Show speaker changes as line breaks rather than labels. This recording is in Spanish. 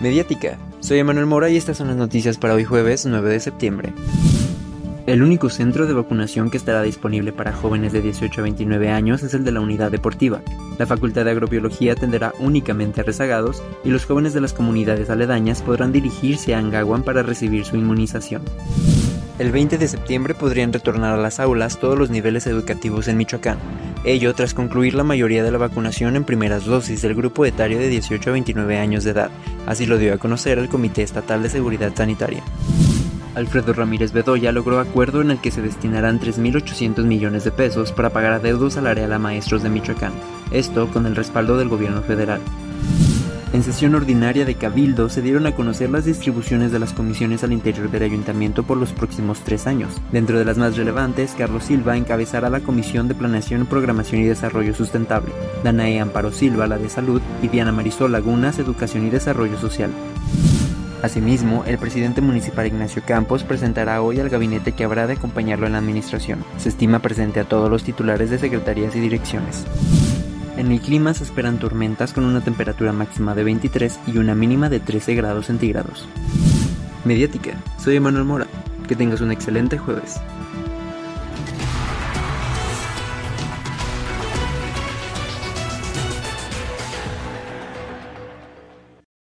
Mediática. Soy Emanuel Mora y estas son las noticias para hoy jueves 9 de septiembre. El único centro de vacunación que estará disponible para jóvenes de 18 a 29 años es el de la unidad deportiva. La Facultad de Agrobiología atenderá únicamente a rezagados y los jóvenes de las comunidades aledañas podrán dirigirse a Angaguan para recibir su inmunización. El 20 de septiembre podrían retornar a las aulas todos los niveles educativos en Michoacán, ello tras concluir la mayoría de la vacunación en primeras dosis del grupo etario de 18 a 29 años de edad, así lo dio a conocer el Comité Estatal de Seguridad Sanitaria. Alfredo Ramírez Bedoya logró acuerdo en el que se destinarán 3.800 millones de pesos para pagar adeudo salarial a maestros de Michoacán, esto con el respaldo del gobierno federal. En sesión ordinaria de Cabildo se dieron a conocer las distribuciones de las comisiones al interior del ayuntamiento por los próximos tres años. Dentro de las más relevantes, Carlos Silva encabezará la Comisión de Planeación, Programación y Desarrollo Sustentable, Danae Amparo Silva la de Salud y Diana Marisol Lagunas Educación y Desarrollo Social. Asimismo, el presidente municipal Ignacio Campos presentará hoy al gabinete que habrá de acompañarlo en la administración. Se estima presente a todos los titulares de secretarías y direcciones. En el clima se esperan tormentas con una temperatura máxima de 23 y una mínima de 13 grados centígrados. Mediática, soy Emanuel Mora. Que tengas un excelente jueves.